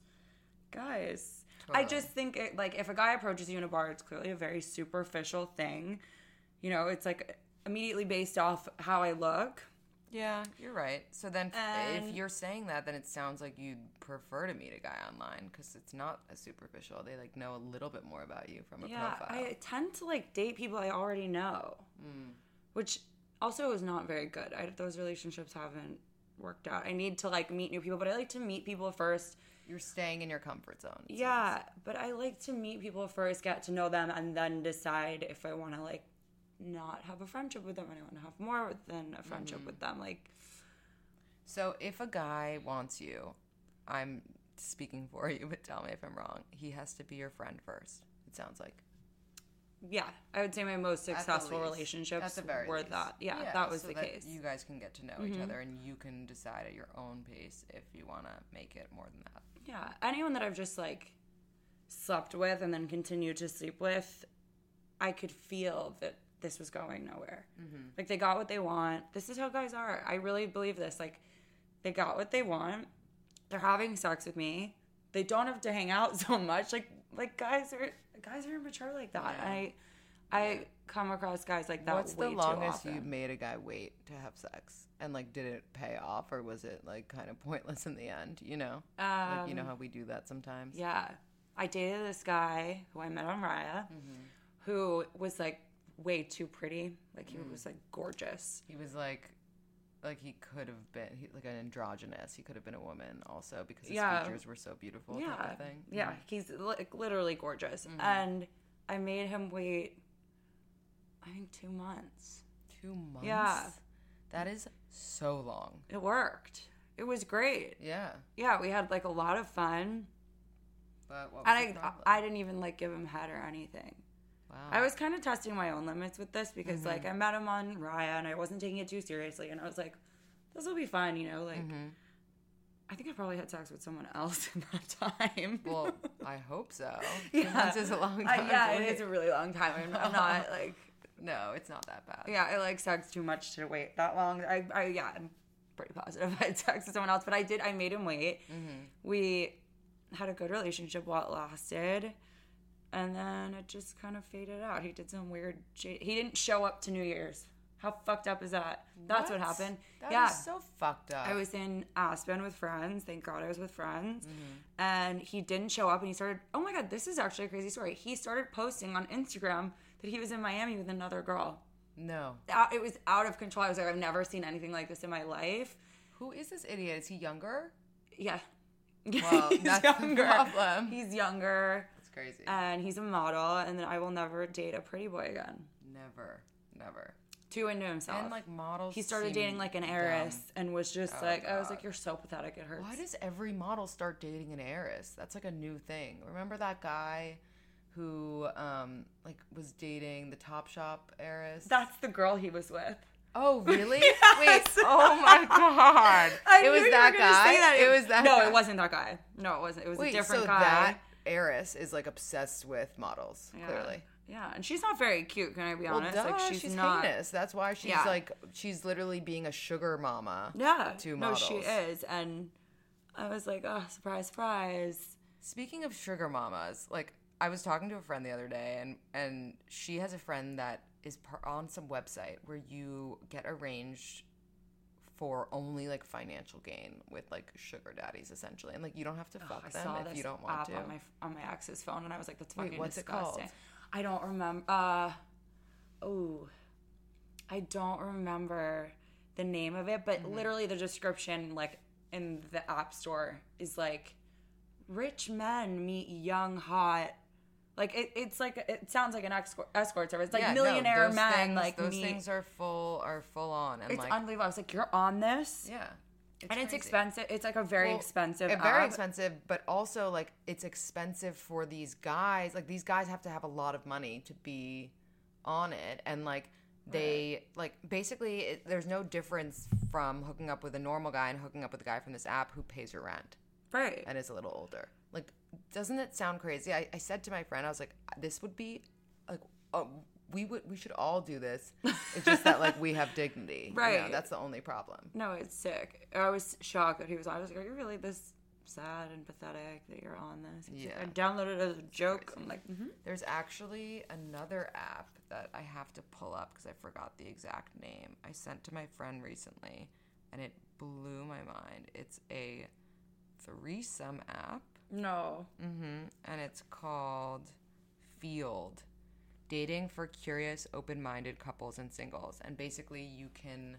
guys. I just think it, like if a guy approaches you in a bar, it's clearly a very superficial thing. You know, it's like immediately based off how I look. Yeah, you're right. So then, f- if you're saying that, then it sounds like you'd prefer to meet a guy online because it's not as superficial. They like know a little bit more about you from a Yeah, profile. I tend to like date people I already know, Hmm. which also is not very good. I, those relationships haven't worked out. I need to like meet new people, but I like to meet people first. You're staying in your comfort zone. Yeah, but I like to meet people first, get to know them, and then decide if I want to like not have a friendship with them and I want to have more than a friendship Mm-hmm. with them. Like. So if a guy wants you, I'm speaking for you, but tell me if I'm wrong. He has to be your friend first. It sounds like. yeah, I would say my most successful relationships At the very were least. that. Yeah, that was so the that case. Mm-hmm. You guys can get to know each other, and you can decide at your own pace if you want to make it more than that. Yeah, anyone that I've just like slept with and then continued to sleep with, I could feel that this was going nowhere. Mm-hmm. Like they got what they want. This is how guys are. I really believe this. Like they got what they want. They're having sex with me. They don't have to hang out so much. Like like guys are guys are immature like that. I I come across guys like that. What's the longest you made a guy wait to have sex? And like, did it pay off, or was it like kind of pointless in the end? You know, like you know um, how we do that sometimes. Um, Yeah. I dated this guy who I met on Raya mm-hmm. who was like way too pretty. Like he mm. was like gorgeous. He was like, like he could have been he, like an androgynous. He could have been a woman also because his Yeah. features were so beautiful. Type Yeah. of thing. Yeah. Mm. He's like literally gorgeous. Mm-hmm. And I made him wait, I think, two months. Two months. Yeah. That is so long. It worked. It was great. Yeah. Yeah. We had like a lot of fun. But what was And I? I didn't even like give him head or anything. wow. I was kind of testing my own limits with this because like Mm-hmm. I met him on Raya and I wasn't taking it too seriously and I was like, this will be fine, you know, like Mm-hmm. I think I probably had sex with someone else in that time. well, I hope so. Two Yeah. months is a long time. yeah, to it is a really long time. I'm, I'm not like No, it's not that bad. yeah, I like sex too much to wait that long. I, I yeah, I'm pretty positive I had sex with someone else, but I did. I made him wait. Mm-hmm. We had a good relationship while it lasted, and then it just kind of faded out. He did some weird. Shit. He didn't show up to New Year's. How fucked up is that? That's what, happened. That yeah. so fucked up. I was in Aspen with friends. Thank God I was with friends. Mm-hmm. And he didn't show up and he started, oh my God, this is actually a crazy story. He started posting on Instagram that he was in Miami with another girl. no. It was out of control. I was like, I've never seen anything like this in my life. Who is this idiot? Is he younger? Yeah. Well, he's that's younger. problem. He's younger It's crazy. and he's a model. And then I will never date a pretty boy again. never, never. Too into himself. And like models. he started dating like an dumb. heiress and was just Oh, like, I was like, you're so pathetic. It hurts. Why does every model start dating an heiress? That's like a new thing. Remember that guy who um like was dating the Top Shop heiress? That's the girl he was with. oh really? Yes. Wait. Oh my god. It was that guy. that. It was that. No, guy. it wasn't that guy. No, it wasn't. It was Wait, a different so guy. that heiress is like obsessed with models. Yeah. Clearly. Yeah, and she's not very cute. Can I be Well, honest? duh, like she's, she's, not. heinous. That's why she's Yeah. like she's literally being a sugar mama. Yeah. To no, she is, and I was like, oh, surprise, surprise. Speaking of sugar mamas, like I was talking to a friend the other day, and and she has a friend that is par- on some website where you get arranged for only like financial gain with like sugar daddies essentially, and like you don't have to fuck I them if you don't want app to. on my on my ex's phone, and I was like, that's Wait, fucking what's it disgusting. called? I don't remember. Uh, oh, I don't remember the name of it, but Mm-hmm. literally the description, like in the app store, is like, rich men meet young hot. Like it, it's like it sounds like an escort, escort service. It's like Yeah, no, millionaire those men things- like those things are full are full on and it's like unbelievable. I was like, you're on this, yeah, and it's expensive. It's like a very Well, expensive. very app. expensive, but also like it's expensive for these guys. Like these guys have to have a lot of money to be on it, and like they like basically it, there's no difference from hooking up with a normal guy and hooking up with a guy from this app who pays your rent right? and is a little older. Like, doesn't it sound crazy? I, I said to my friend, I was like, this would be like. Oh, we would we should all do this. It's just that like we have dignity. you know? Right. that's the only problem. No, it's sick. I was shocked that he was on. I was like, "Are you really this sad and pathetic that you're on this?" He's like, Yeah. I downloaded it as a joke. I'm like, mm-hmm. There's actually another app that I have to pull up because I forgot the exact name. I sent to my friend recently and it blew my mind. It's a threesome app no. Mm-hmm. and it's called Feeld Dating for Curious, Open Minded Couples and Singles. And basically, you can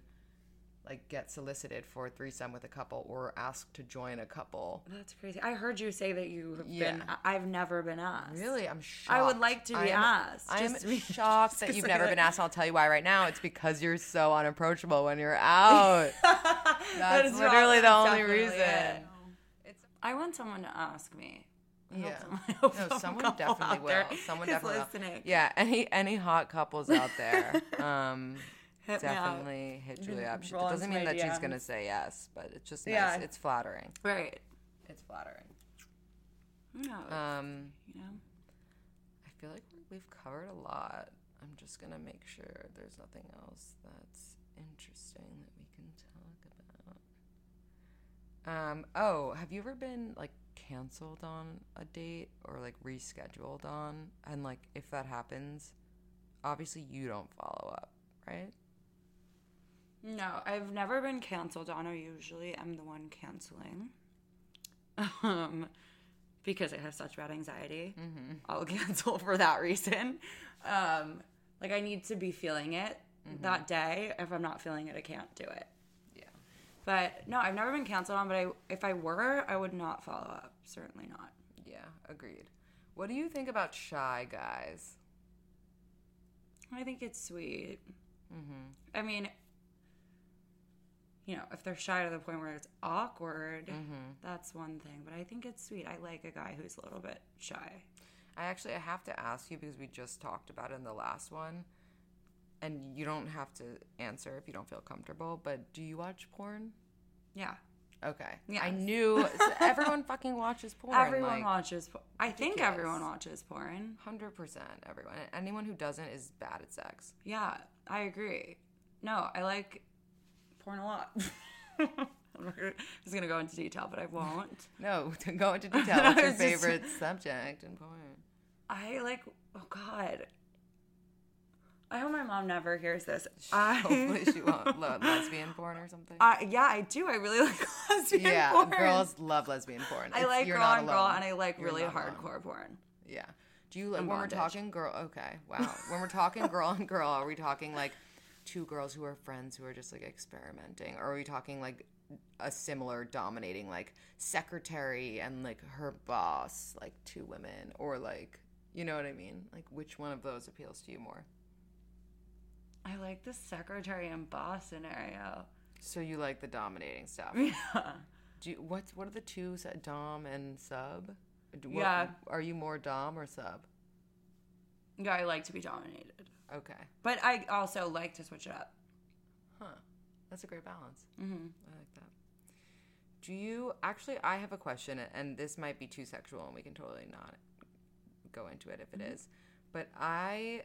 like get solicited for a threesome with a couple or ask to join a couple. That's crazy. I heard you say that you have Yeah. been. I've never been asked. Really, I'm shocked. I would like to be I am- asked, I am just shocked that you've never be been asked. I'll tell you why right now. It's because you're so unapproachable when you're out. That's is literally the only reason. it. I want someone to ask me. I hope Yeah. someone- hope No, someone definitely will. Someone definitely listening. will. Yeah, any any hot couples out there, um, Hit definitely hit Julia up. She, doesn't mean that she's gonna say yes, but it's just nice. Yeah. It's flattering. Right. It's flattering. No. Um, you know. I feel like we've covered a lot. I'm just gonna make sure there's nothing else that's interesting that we can talk about. Um, oh, have you ever been like canceled on a date or like rescheduled on? And like if that happens, obviously you don't follow up, right? No, I've never been canceled on. I usually am the one canceling. Um, because I have such bad anxiety, I'll cancel for that reason. Um, like I need to be feeling it that day. If I'm not feeling it, I can't do it. But no, I've never been canceled on. But I, if I were, I would not follow up. Certainly not. Yeah, agreed. What do you think about shy guys? I think it's sweet. Mhm. I mean, you know, if they're shy to the point where it's awkward, Mm-hmm. that's one thing. But I think it's sweet. I like a guy who's a little bit shy. I actually I have to ask you because we just talked about it in the last one, and you don't have to answer if you don't feel comfortable. But do you watch porn? Yeah. Okay. Yeah. I knew so everyone fucking watches porn. everyone like, watches. Po- I think everyone watches porn. Hundred percent, everyone. Anyone who doesn't is bad at sex. Yeah, I agree. No, I like porn a lot. I'm not gonna- I was gonna go into detail, but I won't. No, go into detail. What's your It's just- favorite subject in porn? I like. Oh God. I hope my mom never hears this. I, Hopefully, she won't love lesbian porn or something. Yeah, I do. I really like lesbian yeah, porn. Yeah, girls love lesbian porn. I It's- like girl on girl, and I like You're really not alone. hardcore porn. Yeah. Do you like when we're talking girl? Okay, wow. When we're talking girl on girl, are we talking like two girls who are friends who are just like experimenting, or are we talking like a similar dominating like secretary and like her boss, like two women, or like you know what I mean? Like which one of those appeals to you more? I like the secretary and boss scenario. So you like the dominating stuff? Yeah. Do you, what's what are the two dom and sub? What- Yeah. Are you more dom or sub? Yeah, I like to be dominated. Okay. But I also like to switch it up. Huh. That's a great balance. Mm-hmm. I like that. Do you actually? I have a question, and this might be too sexual, and we can totally not go into it if it is. But I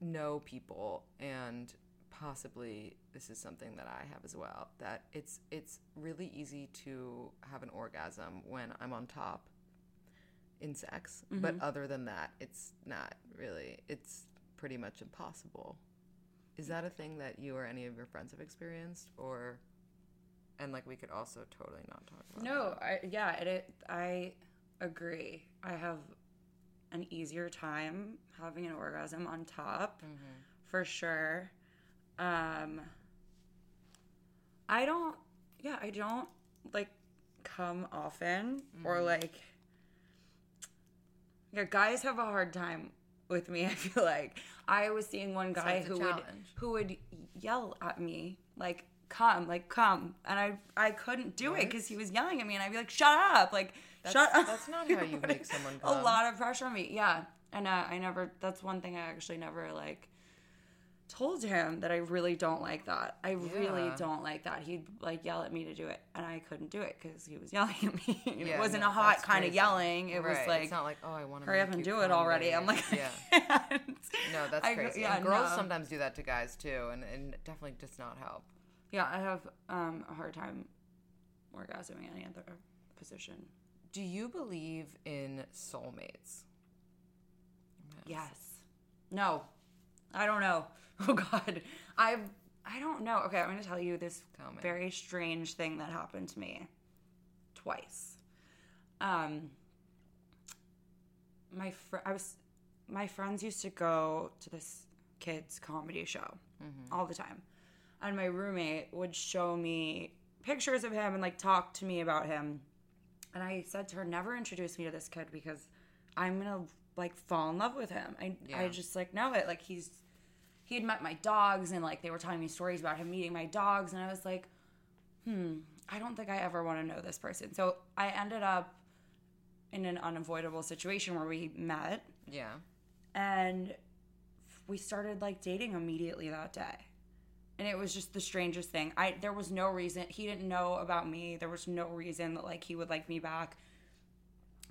know people, and possibly this is something that I have as well. That it's it's really easy to have an orgasm when I'm on top in sex, but mm-hmm. other than that, it's not really. It's pretty much impossible. Is that a thing that you or any of your friends have experienced, or and like we could also totally not talk about? No, I yeah, it, it I agree. I have an easier time having an orgasm on top, for sure. Um, I don't. Yeah, I don't like come often or like. Yeah, guys have a hard time with me. I feel like I was seeing one guy a who would who would yell at me like come like come and i i couldn't do it because he was yelling at me and i'd be like shut up like shut up. that's not how you make someone a lot of pressure on me. Yeah. And uh, i never that's one thing i actually never like told him that i really don't like that. I really don't like that. He'd like yell at me to do it. And i couldn't do it because he was yelling at me. Yeah, it wasn't no, a hot that's kind of yelling. It was like it's not like oh I want to hurry up and do it already. i'm like yeah. No, that's I- crazy. yeah, and girls no. sometimes do that to guys too, and, and it definitely does not help. Yeah, I have um, a hard time orgasming any other position. Do you believe in soulmates? Yes. No. I don't know. Oh God. I've I don't know. Okay, I'm gonna tell you this Tell very strange thing that happened to me twice. Um my fr- I was my friends used to go to this kids comedy show all the time. And my roommate would show me pictures of him and like talk to me about him. And I said to her, never introduce me to this kid because I'm gonna like fall in love with him. I I just like know it. Like he's he had met my dogs and like they were telling me stories about him meeting my dogs and I was like, hmm, I don't think I ever want to know this person. So I ended up in an unavoidable situation where we met Yeah. and we started like dating immediately that day and it was just the strangest thing. I there was no reason he didn't know about me. There was no reason that like he would like me back.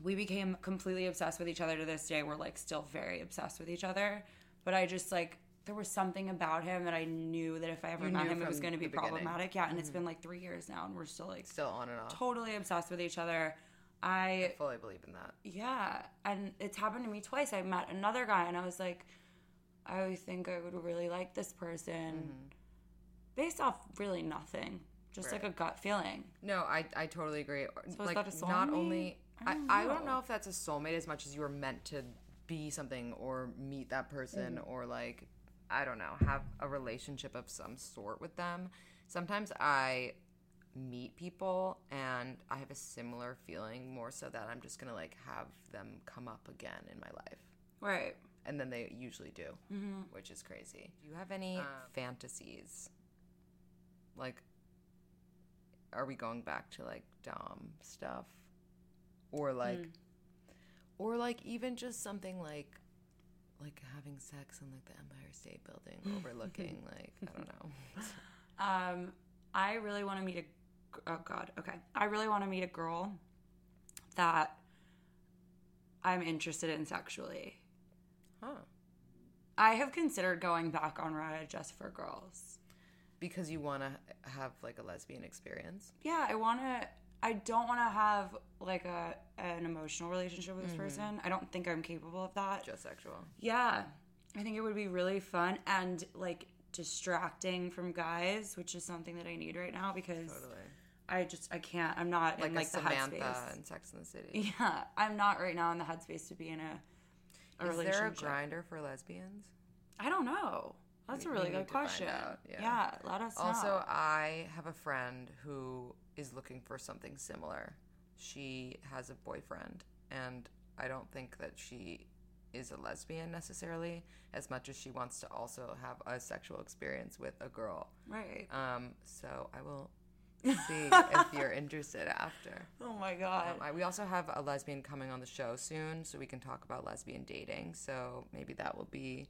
We became completely obsessed with each other to this day. We're like still very obsessed with each other. But i just like there was something about him that i knew that if i ever You met him it was going to be the beginning. problematic. Yeah and it's mm-hmm. been like three years now and we're still like Still on and off. totally obsessed with each other. I fully believe in that. yeah, and it's happened to me twice. I met another guy, and I was like, I think I would really like this person, mm-hmm. Based off really nothing, just like a gut feeling. No, I, I totally agree. is like not only I I, don't I don't know. if that's a soulmate as much as you were meant to be something or meet that person Mm. or like I don't know, have a relationship of some sort with them. Sometimes I meet people and I have a similar feeling more so that I'm just going to like have them come up again in my life. Right. And then they usually do, Mm-hmm. which is crazy. Do you have any fantasies? Like are we going back to like dom stuff or like Hmm. or like even just something like like having sex in like the empire state building overlooking like i don't know Um, I really want to meet a. Oh God. Okay. I really want to meet a girl that I'm interested in sexually. huh I have considered going back on Reddit just for girls. Because you want to have like a lesbian experience Yeah, I want to. I don't want to have like a an emotional relationship with this mm-hmm. person. I don't think I'm capable of that. just sexual Yeah, I think it would be really fun and like distracting from guys, which is something that I need right now because totally I just I can't. I'm not like, in like the samantha headspace. in sex in the city Yeah, I'm not right now in the headspace to be in a, a is relationship. there a Grindr for lesbians I don't know. That's a really good need to find question. yeah. yeah. let us know. Also, I have a friend who is looking for something similar. She has a boyfriend, and I don't think that she is a lesbian necessarily, as much as she wants to also have a sexual experience with a girl. right. Um, so I will see if you're interested after. oh my god. Um, I, we also have a lesbian coming on the show soon, so we can talk about lesbian dating. So maybe that will be,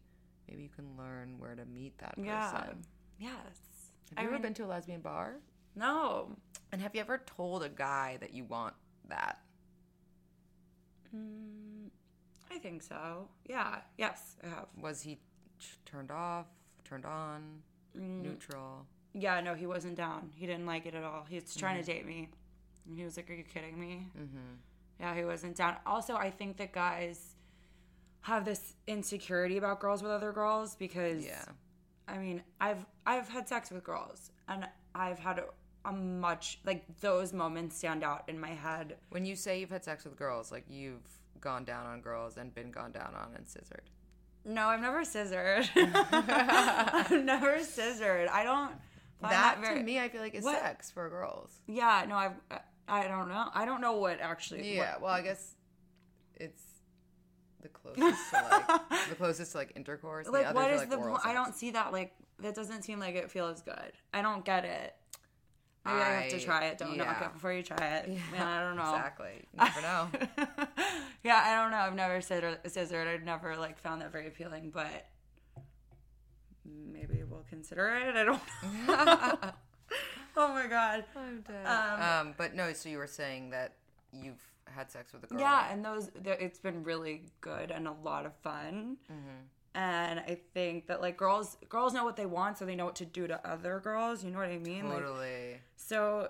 maybe you can learn where to meet that person. yeah. Yes. Have you ever been to a lesbian bar? No. And have you ever told a guy that you want that? Mm, I think so. Yeah. Yes, I have. Was he t- turned off, turned on, Mm. neutral? Yeah. No, he wasn't down. He didn't like it at all. He was trying to date me, and he was like, "Are you kidding me?" Mm-hmm. Yeah, he wasn't down. Also, I think that guys have this insecurity about girls with other girls because Yeah. I mean, I've I've had sex with girls and I've had a, a much like those moments stand out in my head. When you say you've had sex with girls, like you've gone down on girls and been gone down on and scissored. No, I've never scissored. I've never scissored. I don't that very, to me, I feel like is What? sex for girls. Yeah, no, I've I don't know. I don't know what actually Yeah. what- Well, I guess it's the closest to like the closest to like intercourse. like the others is are, like, the? I don't see that like that doesn't seem like it feels good. I don't get it. Maybe I, have to try it. Don't knock it before you try it. Man, I don't know. Exactly. You never know. yeah, I don't know. I've never scissored. scissored. I've never like found that very appealing, but maybe we'll consider it. I don't know. oh my god. I'm dead. Um, Um, but no, so you were saying that you've had sex with a girl. Yeah, and those it's been really good and a lot of fun. Mm-hmm. And I think that like girls girls know what they want, so they know what to do to other girls. You know what I mean? Like, Totally. so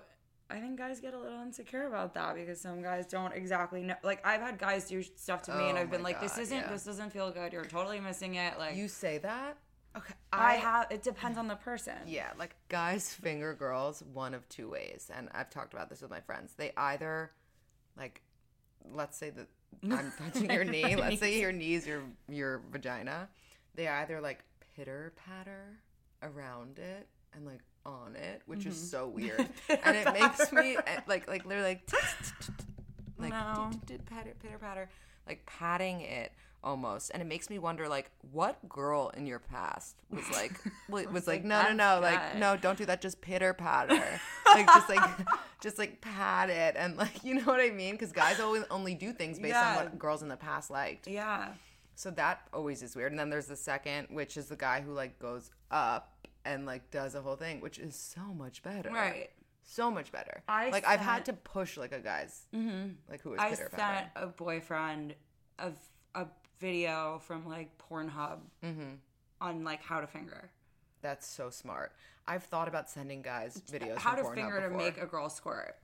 I think guys get a little insecure about that because some guys don't exactly know. Like I've had guys do stuff to me, and Oh I've been like, "This isn't. yeah. This doesn't feel good. You're totally missing it." Like You say that? Okay. I have. It depends on the person. Yeah, like guys finger girls one of two ways, and I've talked about this with my friends. They either, like, let's say that I'm touching your knee. Let's say your knees, your your vagina. They either like pitter patter around it and like on it, which is so weird, and it makes me eh, like like literally like like No. patter pitter patter, like patting it almost, and it makes me wonder like what girl in your past was like was, was like no no no "That's like good." no don't do that. Just pitter patter. Like just like just like pat it and like you know what I mean? Because guys always only do things based Yeah. on what girls in the past liked. Yeah. so that always is weird. And then there's the second which is the guy who like goes up and like does a whole thing which is so much better. Right. so much better. I like I've had to push like a guy's mm-hmm. like who is I pitter sent a boyfriend of a video from like Pornhub Mm-hmm. on like how to finger. That's so smart. I've thought about sending guys videos. How to Pornhub finger to make a girl squirt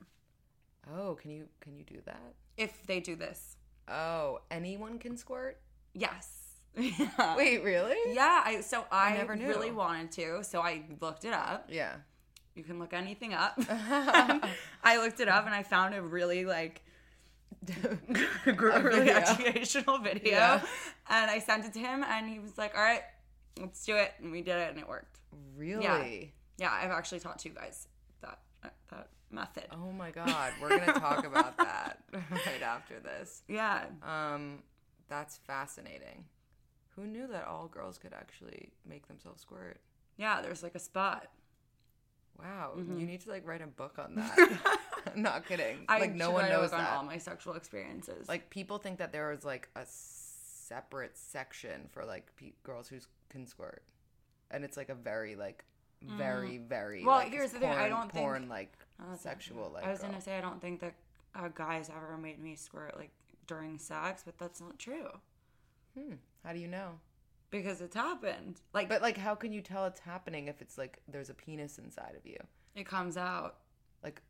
Oh, can you can you do that? if they do this. Oh, anyone can squirt. Yes. Yeah. Wait, really? Yeah, I so I, never knew. really wanted to, so I looked it up. Yeah. You can look anything up. I looked it up and I found a really like really video. educational video, Yeah. and I sent it to him, and he was like, "All right, let's do it," and we did it, and it worked. Really? Yeah, I've actually taught two guys that that method. Oh my god, we're gonna talk about that right after this. Yeah, Um, that's fascinating. Who knew that all girls could actually make themselves squirt? yeah. There's like a spot. Wow, you need to like write a book on that. I'm not kidding. I like no one knows on that. all my sexual experiences. like people think that there was like a separate section for like pe- girls who can squirt, and it's like a very like very very Mm. Well, like, here's the thing, I don't think- porn like Oh, sexual like I was girl. gonna say I don't think that uh, guys ever made me squirt like during sex, but that's not true Hmm. How do you know? Because it's happened. Like, But like, how can you tell it's happening if it's like there's a penis inside of you? it comes out. Like,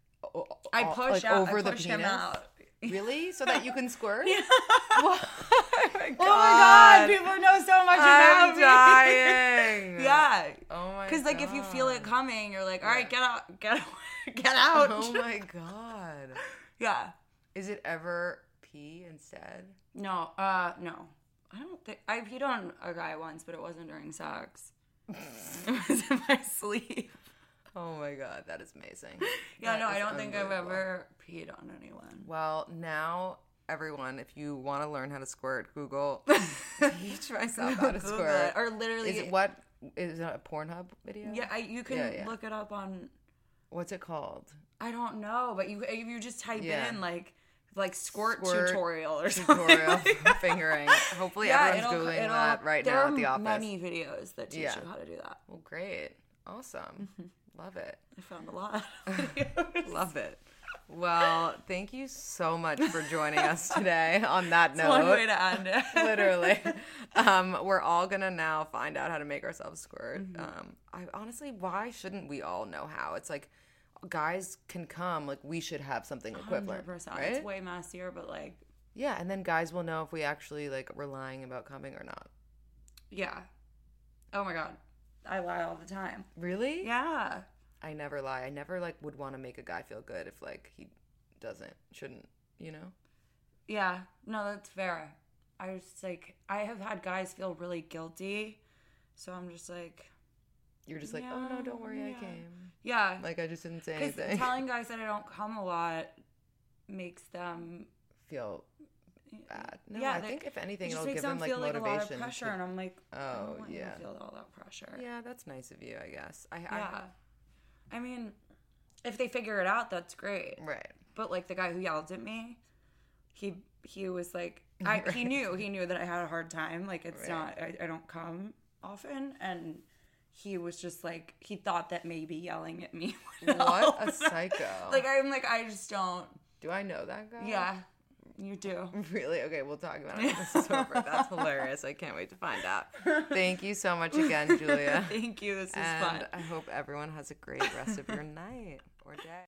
I push like, out. over I the penis. out. Really? So that you can squirt? Yeah. What? oh my god! Oh my god, people know so much I'm about me. dying. yeah. Oh my. Because like if you feel it coming, you're like, all right, Yeah. get out, get get out. Oh my god. yeah. Is it ever pee instead? No, uh, no. I don't think I peed on a guy once, but it wasn't during sex. it was in my sleep. Oh my god, that is amazing. Yeah, That no, I don't think I've ever peed on anyone. Well, now everyone, if you want to learn how to squirt, Google teach myself how to Google squirt. it, or literally, Is it what is it a Pornhub video? yeah, I, you can Yeah, yeah. look it up on. What's it called? I don't know, but you if you just type Yeah. in like like squirt, Squirt tutorial or something. Tutorial like fingering. Hopefully Yeah, everyone's it'll- googling it'll- that right now at the office. There are Many videos that teach Yeah. you how to do that. Well, great. Awesome. Love it. I found a lot. of. Love it. Well, thank you so much for joining us today on that note. One way to end it. Literally. Um, we're all gonna now find out how to make ourselves squirt. Mm-hmm. Um, I honestly, why shouldn't we all know how? It's like guys can come, like we should have something equivalent, 100%. right? It's way messier, but like, yeah, and then guys will know if we actually like were lying about coming or not. yeah. Oh my god, I lie all the time. Really? Yeah. I never lie. I never like would want to make a guy feel good if like he doesn't, shouldn't, you know? Yeah. No, that's fair. I was like, I have had guys feel really guilty, so I'm just like, You're just like, oh no, don't worry, I came. Yeah. Like I just didn't say anything. telling guys that I don't come a lot makes them. feel bad. No, yeah, I they- think if anything, it it'll makes give them them like feel like a lot of pressure, to- and I'm like, oh, I Oh, don't want you yeah. to feel all that pressure. yeah, that's nice of you, I guess. I, Yeah. I mean, if they figure it out, that's great. Right. But like the guy who yelled at me, he he was like, I, he knew he knew that I had a hard time. Like it's Right. not I, I don't come often, and he was just like he thought that maybe yelling at me. Would What help. a psycho. like I'm like I just don't. Do I know that guy? Yeah, you do. Really? Okay, we'll talk about it this is over. That's hilarious. I can't wait to find out. Thank you so much again, Julia. Thank you. This is and fun. I hope everyone has a great rest of your night or day.